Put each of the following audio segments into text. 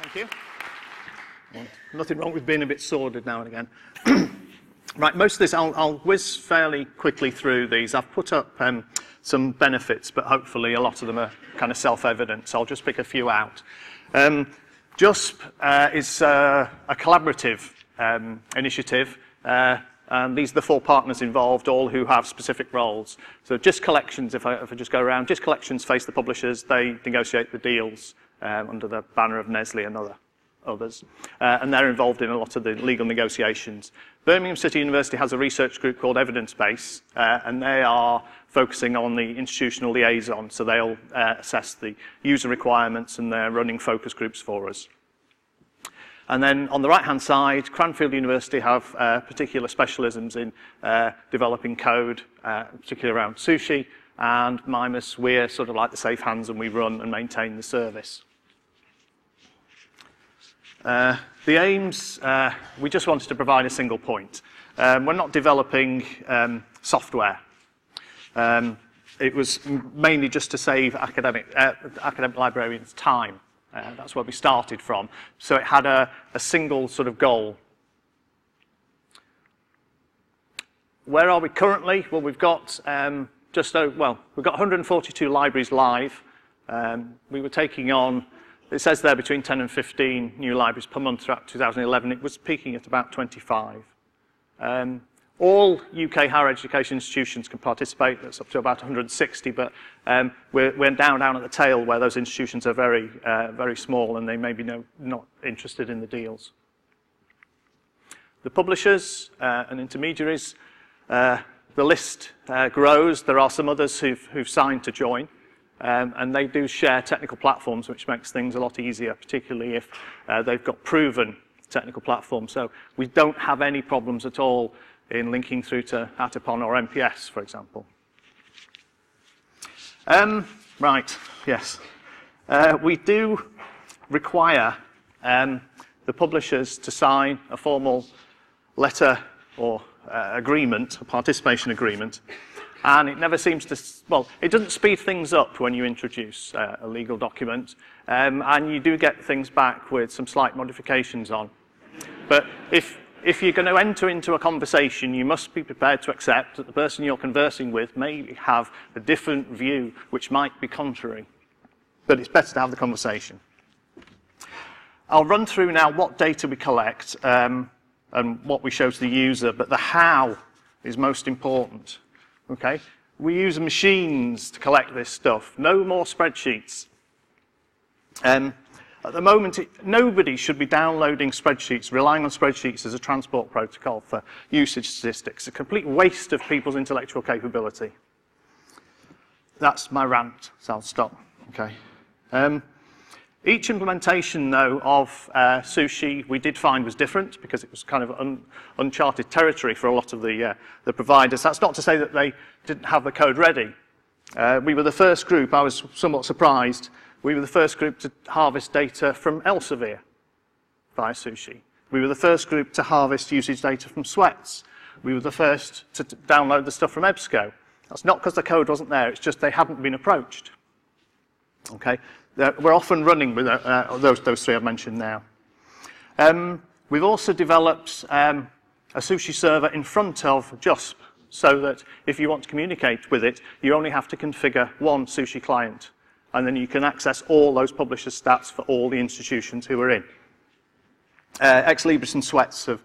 Thank you. Nothing wrong with being a bit sordid now and again. right, most of this, I'll, I'll, whiz fairly quickly through these. I've put up um, some benefits, but hopefully a lot of them are kind of self-evident, so I'll just pick a few out. Um, JUSP uh, is uh, a collaborative um, initiative. Uh, and these are the four partners involved, all who have specific roles. So JISC Collections, if I, if I just go around, JISC Collections face the publishers. They negotiate the deals um, under the banner of NESLi and other, others. Uh, and they're involved in a lot of the legal negotiations. Birmingham City University has a research group called Evidence Base, uh, and they are focusing on the institutional liaison. So they'll uh, assess the user requirements and they're running focus groups for us. And then on the right-hand side, Cranfield University have uh, particular specialisms in uh, developing code, uh, particularly around sushi, and Mimas, we're sort of like the safe hands and we run and maintain the service. Uh, the aims, uh, we just wanted to provide a single point. Um, we're not developing um, software. Um, it was mainly just to save academic, uh, academic librarians time. Uh, that's where we started from. So it had a, a single sort of goal. Where are we currently? Well, we've got um, just well, we've got 142 libraries live. Um, we were taking on, it says there between 10 and 15 new libraries per month throughout 2011. It was peaking at about 25. Um, all UK higher education institutions can participate. That's up to about 160, but um, we're, we're down, down at the tail where those institutions are very, uh, very small and they may be no, not interested in the deals. The publishers uh, and intermediaries, uh, the list uh, grows. There are some others who've, who've signed to join. Um, and they do share technical platforms, which makes things a lot easier, particularly if uh, they've got proven technical platforms. So we don't have any problems at all in linking through to Atypon or MPS, for example. Um, right, yes. Uh, we do require um, the publishers to sign a formal letter or uh, agreement, a participation agreement, and it never seems to, well, it doesn't speed things up when you introduce uh, a legal document, um, and you do get things back with some slight modifications on. But if if you're going to enter into a conversation, you must be prepared to accept that the person you're conversing with may have a different view which might be contrary. But it's better to have the conversation. I'll run through now what data we collect um, and what we show to the user, but the how is most important. Okay? We use machines to collect this stuff. No more spreadsheets. Um, at the moment, it, nobody should be downloading spreadsheets, relying on spreadsheets as a transport protocol for usage statistics. A complete waste of people's intellectual capability. That's my rant, so I'll stop. Okay. Um, each implementation, though, of uh, sushi we did find was different because it was kind of un uncharted territory for a lot of the, uh, the providers. That's not to say that they didn't have the code ready. Uh, we were the first group, I was somewhat surprised, we were the first group to harvest data from Elsevier via Sushi. We were the first group to harvest usage data from Swets. We were the first to download the stuff from EBSCO. That's not because the code wasn't there, it's just they hadn't been approached. Okay, we're often running with uh, uh, those, those three I've mentioned now. Um, we've also developed um, a sushi server in front of JUSP so that if you want to communicate with it, you only have to configure one sushi client and then you can access all those publisher stats for all the institutions who are in. Uh, Ex Libris and Swets have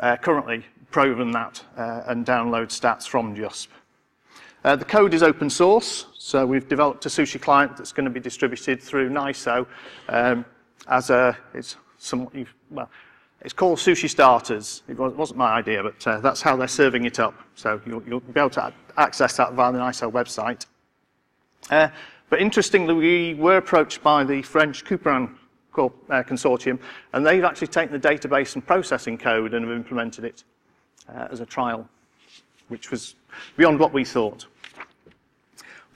uh, currently proven that uh, and download stats from JUSP. Uh, the code is open source, so we've developed a sushi client that's going to be distributed through NISO um, as a, it's somewhat, well, it's called Sushi Starters. It wasn't my idea, but uh, that's how they're serving it up. So you'll, you'll, be able to access that via the NISO website. Uh, but interestingly, we were approached by the French Couperin uh, consortium, and they've actually taken the database and processing code and have implemented it uh, as a trial, which was beyond what we thought.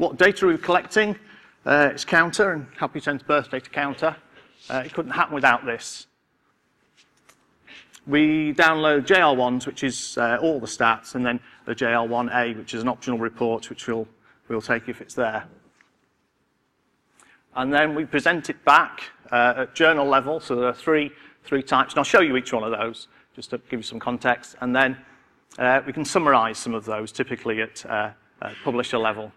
What data are we collecting? Uh, it's Counter and Happy 10th birthday to Counter. Uh, it couldn't happen without this. We download JR1s, which is uh, all the stats, and then the JR1A, which is an optional report, which we'll, we'll take if it's there. and then we present it back uh, at journal level. So there are three, three types, and I'll show you each one of those just to give you some context. And then uh, we can summarize some of those, typically at, uh, at publisher level.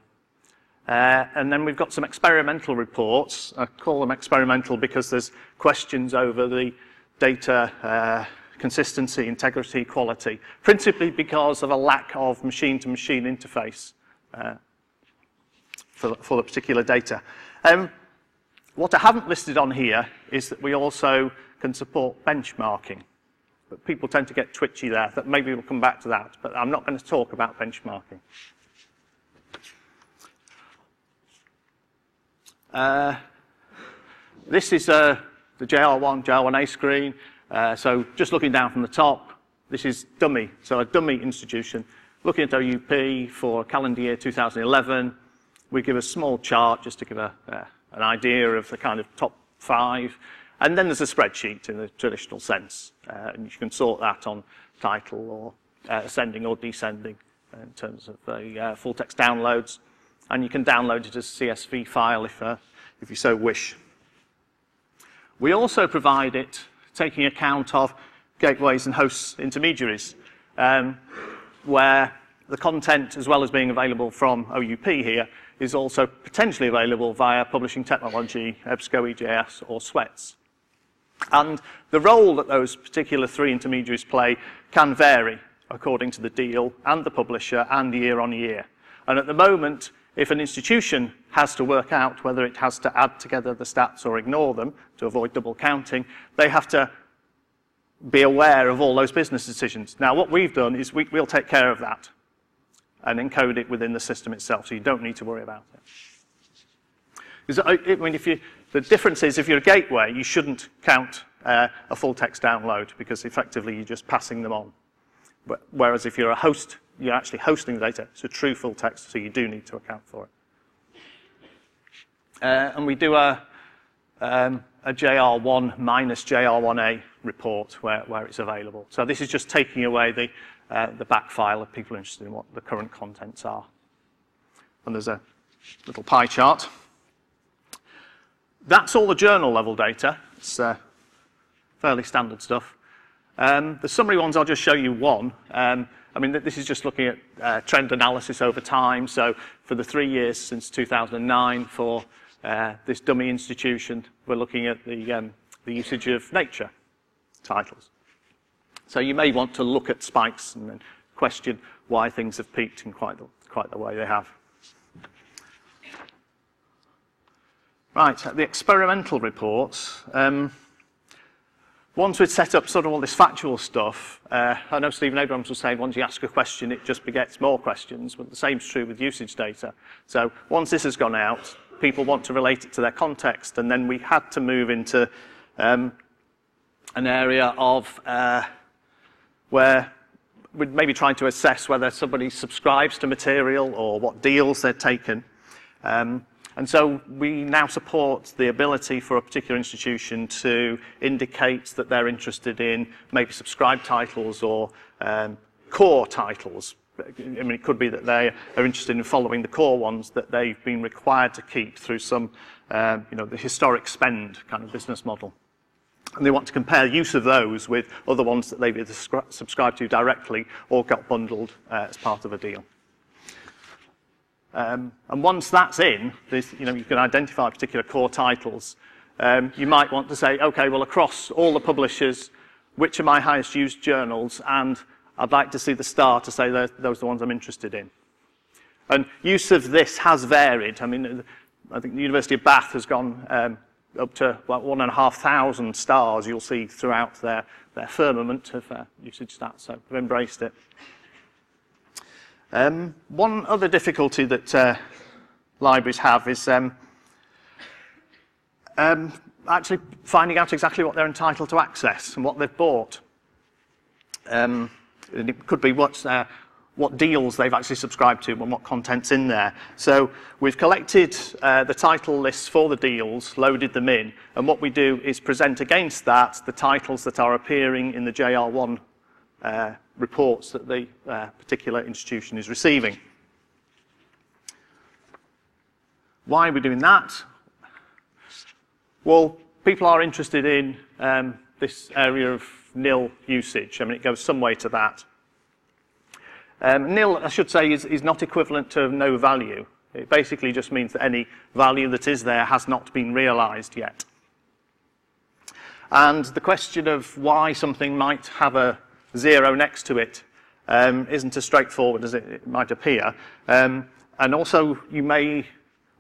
Uh, and then we've got some experimental reports. I call them experimental because there's questions over the data uh, consistency, integrity, quality, principally because of a lack of machine-to-machine -machine interface uh, for, for the particular data. Um, what I haven't listed on here is that we also can support benchmarking. But people tend to get twitchy there. That maybe we'll come back to that, but I'm not going to talk about benchmarking. Uh, this is uh, the JR1, JR1A screen. Uh, so just looking down from the top, this is dummy, so a dummy institution. Looking at OUP for calendar year 2011, we give a small chart just to give a, uh, an idea of the kind of top five. And then there's a spreadsheet in the traditional sense, uh, and you can sort that on title or uh, ascending or descending in terms of the full text downloads. And you can download it as a CSV file if, uh, if you so wish. We also provide it taking account of gateways and hosts intermediaries, um, where the content, as well as being available from OUP here, is also potentially available via publishing technology, EBSCO, EJS, or SWETS. And the role that those particular three intermediaries play can vary according to the deal and the publisher and year on year. And at the moment, if an institution has to work out whether it has to add together the stats or ignore them to avoid double counting, they have to be aware of all those business decisions. Now, what we've done is we, will take care of that and encode it within the system itself, so you don't need to worry about it. I mean, if you, the difference is if you're a gateway, you shouldn't count uh, a full text download because effectively you're just passing them on. But, whereas if you're a host, you're actually hosting the data. It's a true full text, so you do need to account for it. Uh, and we do a, um, a JR1 minus JR1A report where, where it's available. So this is just taking away the, uh, the back file of people interested in what the current contents are. And there's a little pie chart. That's all the journal level data. It's uh, fairly standard stuff. Um, the summary ones, I'll just show you one. Um, I mean, this is just looking at uh, trend analysis over time. So for the three years since 2009 for uh, this dummy institution, we're looking at the, um, the usage of nature titles. So you may want to look at spikes and then question why things have peaked in quite the, quite the way they have. Right, the experimental reports. Um, once we'd set up sort of all this factual stuff, uh, I know Stephen Abrams was saying once you ask a question, it just begets more questions, but the same's true with usage data. So once this has gone out, people want to relate it to their context, and then we had to move into um, an area of uh, where we're maybe trying to assess whether somebody subscribes to material or what deals they're taken. Um, and so we now support the ability for a particular institution to indicate that they're interested in maybe subscribed titles or um, core titles. I mean, it could be that they are interested in following the core ones that they've been required to keep through some, um, you know, the historic spend kind of business model. And they want to compare use of those with other ones that they've either subscribed to directly or got bundled uh, as part of a deal. Um, and once that's in, this, you know, you can identify particular core titles. Um, you might want to say, okay, well, across all the publishers, which are my highest used journals? And I'd like to see the star to say those are the ones I'm interested in. And use of this has varied. I mean, I think the University of Bath has gone um, up to about one and a half thousand stars you'll see throughout their, their firmament of uh, usage stats, so they've embraced it. Um, one other difficulty that uh, libraries have is um, um, actually finding out exactly what they're entitled to access and what they've bought. Um, and it could be what's, uh, what deals they've actually subscribed to and what content's in there. So we've collected uh, the title lists for the deals, loaded them in, and what we do is present against that the titles that are appearing in the JR1 uh, reports that the uh, particular institution is receiving. Why are we doing that? Well, people are interested in um, this area of nil usage. I mean, it goes some way to that. Um, nil, I should say, is, is not equivalent to no value. It basically just means that any value that is there has not been realized yet. And the question of why something might have a zero next to it um, isn't as straightforward as it, it might appear. Um, and also, you may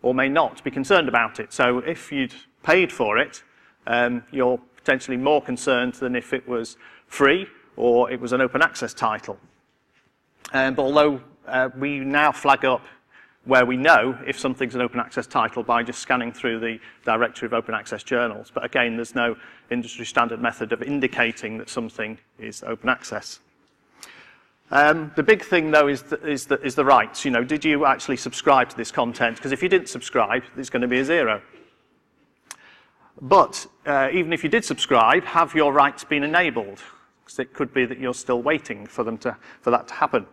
or may not be concerned about it. So if you'd paid for it, um, you're potentially more concerned than if it was free or it was an open access title. Um, but although uh, we now flag up where we know if something's an open access title by just scanning through the directory of open access journals. But again, there's no industry standard method of indicating that something is open access. Um, the big thing, though, is the, is, the, is the rights. You know, did you actually subscribe to this content? Because if you didn't subscribe, it's going to be a zero. But uh, even if you did subscribe, have your rights been enabled? Because it could be that you're still waiting for, them to, for that to happen.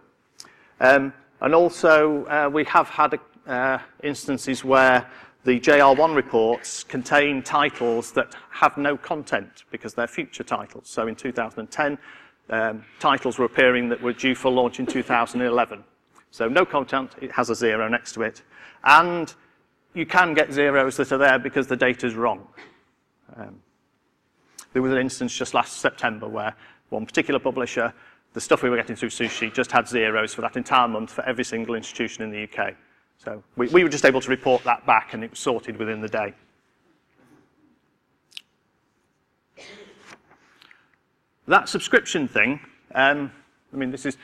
Um, and also, uh, we have had uh, instances where the JR1 reports contain titles that have no content because they're future titles. So in 2010, um, titles were appearing that were due for launch in 2011. So no content, it has a zero next to it. And you can get zeros that are there because the data is wrong. Um, there was an instance just last September where one particular publisher the stuff we were getting through Sushi just had zeros for that entire month for every single institution in the UK. So we, we were just able to report that back and it was sorted within the day. That subscription thing, um, I mean, this is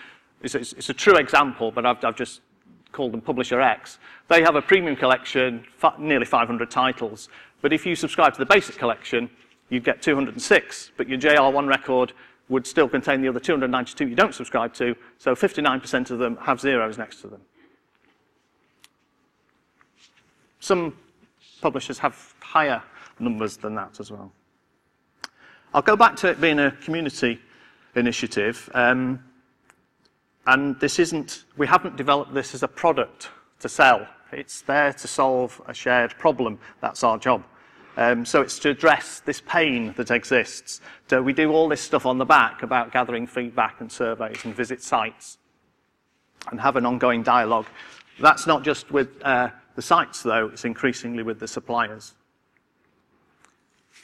it's, it's, it's a true example, but I've, I've, just called them Publisher X. They have a premium collection, nearly 500 titles. But if you subscribe to the basic collection, you'd get 206. But your JR1 record would still contain the other 292 you don't subscribe to, so 59% of them have zeros next to them. Some publishers have higher numbers than that as well. I'll go back to it being a community initiative. Um, and this isn't, we haven't developed this as a product to sell. It's there to solve a shared problem. That's our job. Um, so it's to address this pain that exists. So we do all this stuff on the back about gathering feedback and surveys and visit sites and have an ongoing dialogue. That's not just with uh, the sites, though, it's increasingly with the suppliers.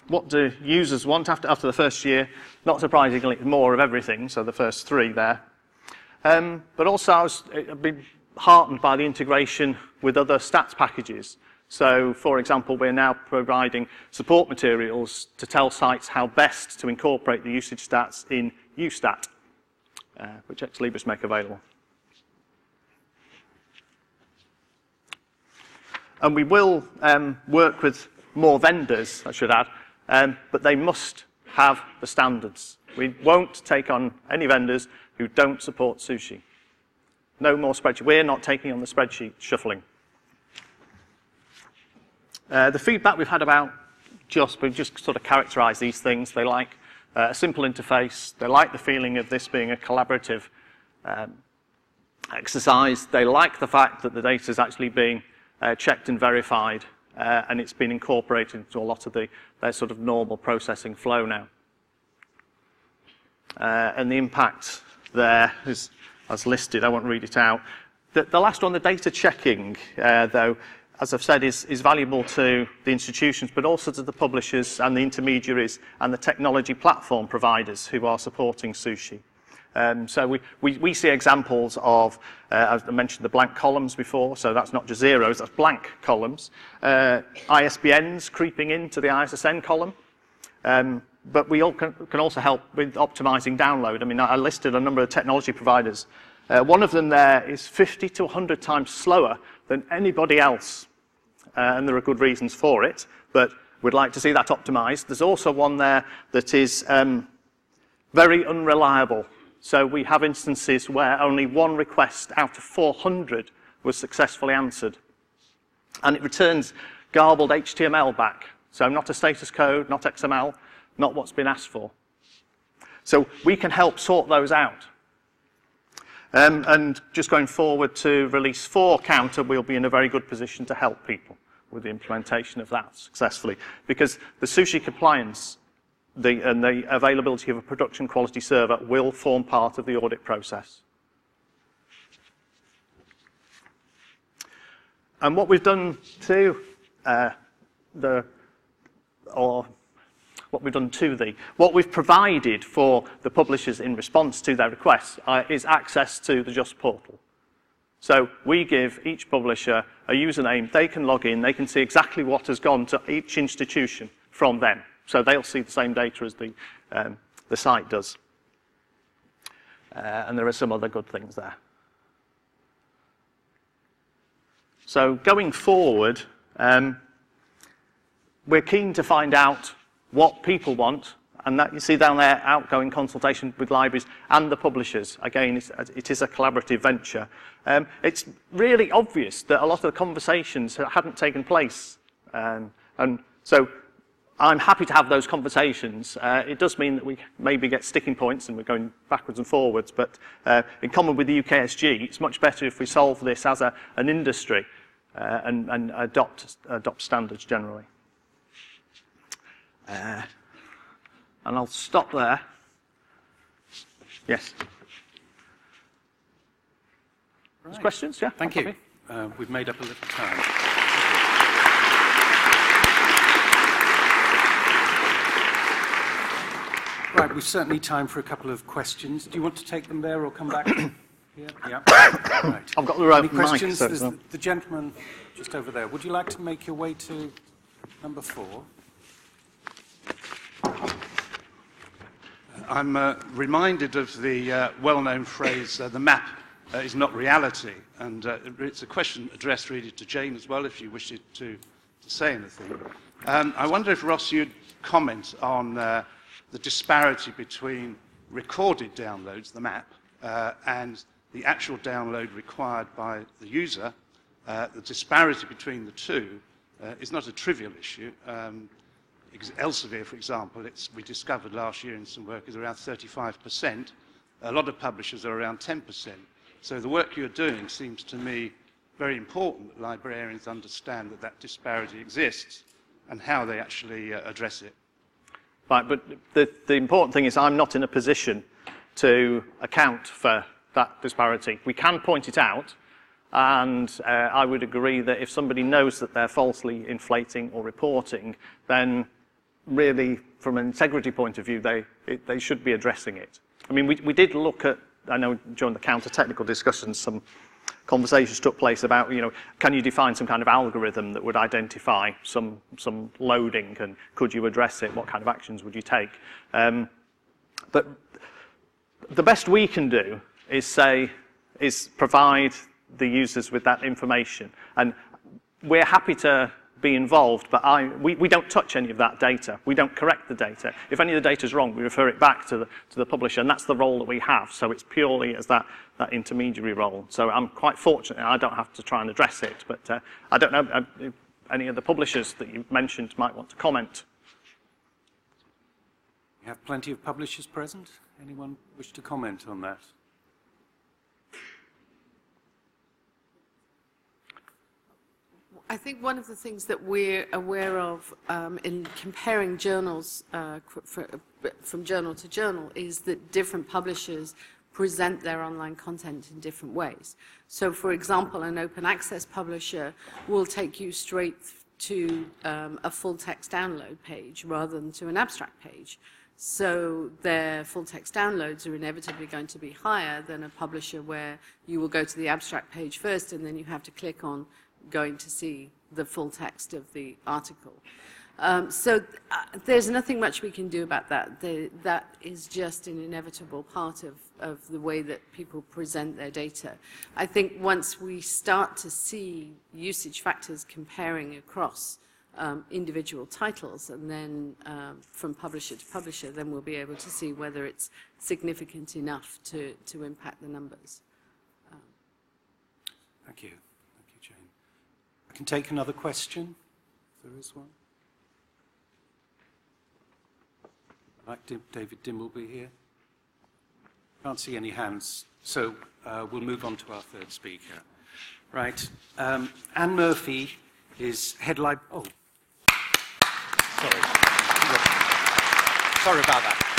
What do users want after, after the first year? Not surprisingly, more of everything, so the first three there. Um, but also, I was, I've been heartened by the integration with other stats packages. So, for example, we're now providing support materials to tell sites how best to incorporate the usage stats in UStat, uh, which Ex Libris make available. And we will um, work with more vendors, I should add, um, but they must have the standards. We won't take on any vendors who don't support sushi. No more spreadsheet. We're not taking on the spreadsheet shuffling. Uh, the feedback we've had about just, we've just sort of characterized these things. They like uh, a simple interface. They like the feeling of this being a collaborative um, exercise. They like the fact that the data is actually being uh, checked and verified, uh, and it's been incorporated into a lot of the, their sort of normal processing flow now. Uh, and the impact there is as listed. I won't read it out. The, the last one, the data checking, uh, though, as I've said, is, is valuable to the institutions, but also to the publishers and the intermediaries and the technology platform providers who are supporting sushi. Um, so we, we, we see examples of, uh, as I mentioned, the blank columns before, so that's not just zeros, that's blank columns. Uh, ISBNs creeping into the ISSN column. Um, but we all can, can also help with optimizing download. I mean, I listed a number of technology providers. Uh, one of them there is 50 to 100 times slower than anybody else uh, and there are good reasons for it, but we'd like to see that optimized. There's also one there that is um, very unreliable. So we have instances where only one request out of 400 was successfully answered. And it returns garbled HTML back. So not a status code, not XML, not what's been asked for. So we can help sort those out. Um, and just going forward to release 4 counter, we'll be in a very good position to help people with the implementation of that successfully. Because the sushi compliance the, and the availability of a production quality server will form part of the audit process. And what we've done to uh, the, or what we've done to the, what we've provided for the publishers in response to their requests uh, is access to the JUSP portal. So we give each publisher a username, they can log in, they can see exactly what has gone to each institution from them. So they'll see the same data as the, um, the site does. Uh, and there are some other good things there. So going forward, um, we're keen to find out what people want, and that you see down there, outgoing consultation with libraries and the publishers. Again, it's, it is a collaborative venture. Um, it's really obvious that a lot of the conversations hadn't taken place. Um, and so I'm happy to have those conversations. Uh, it does mean that we maybe get sticking points and we're going backwards and forwards, but uh, in common with the UKSG, it's much better if we solve this as a, an industry uh, and, and adopt, adopt standards generally. Uh, and I'll stop there. Yes. Right. questions? Yeah. Thank you. Uh, we've made up a little time. Right, we've certainly time for a couple of questions. Do you want to take them there or come back? Yeah. yeah. right. I've got the right Any questions? Mic, so the gentleman just over there. Would you like to make your way to number four? I'm uh, reminded of the uh, well-known phrase, uh, the map uh, is not reality. And uh, it's a question addressed really to Jane as well, if you wish to, to say anything. Um, I wonder if, Ross, you'd comment on uh, the disparity between recorded downloads, the map, and the actual download required by the user, the disparity between the two is not a trivial issue. Um, Elsevier, for example, we discovered last year in some work is around 35%. A lot of publishers are around 10%. So the work you're doing seems to me very important that librarians understand that that disparity exists and how they actually uh, address it. Right, but the, the important thing is I'm not in a position to account for that disparity. We can point it out, and uh, I would agree that if somebody knows that they're falsely inflating or reporting, then really, from an integrity point of view, they, it, they should be addressing it. I mean, we, we did look at, I know during the counter-technical discussions, some conversations took place about, you know, can you define some kind of algorithm that would identify some, some loading and could you address it? What kind of actions would you take? Um, but the best we can do is say, is provide the users with that information. And we're happy to be involved, but I, we, we don't touch any of that data. We don't correct the data. If any of the data is wrong, we refer it back to the, to the publisher, and that's the role that we have. So it's purely as that, that intermediary role. So I'm quite fortunate I don't have to try and address it, but uh, I don't know uh, if any of the publishers that you mentioned might want to comment. We have plenty of publishers present. Anyone wish to comment on that? I think one of the things that we're aware of um, in comparing journals uh, for, from journal to journal is that different publishers present their online content in different ways. So, for example, an open access publisher will take you straight to um, a full text download page rather than to an abstract page. So their full text downloads are inevitably going to be higher than a publisher where you will go to the abstract page first and then you have to click on going to see the full text of the article. Um, so uh, there's nothing much we can do about that. The, that is just an inevitable part of, of the way that people present their data. I think once we start to see usage factors comparing across um, individual titles and then um, from publisher to publisher, then we'll be able to see whether it's significant enough to, to impact the numbers. Um. Thank you. I can take another question, if there is one. Like David Dimbleby here. Can't see any hands, so uh, we'll move on to our third speaker. Right. Um, Anne Murphy is headline. Oh, sorry. Sorry about that.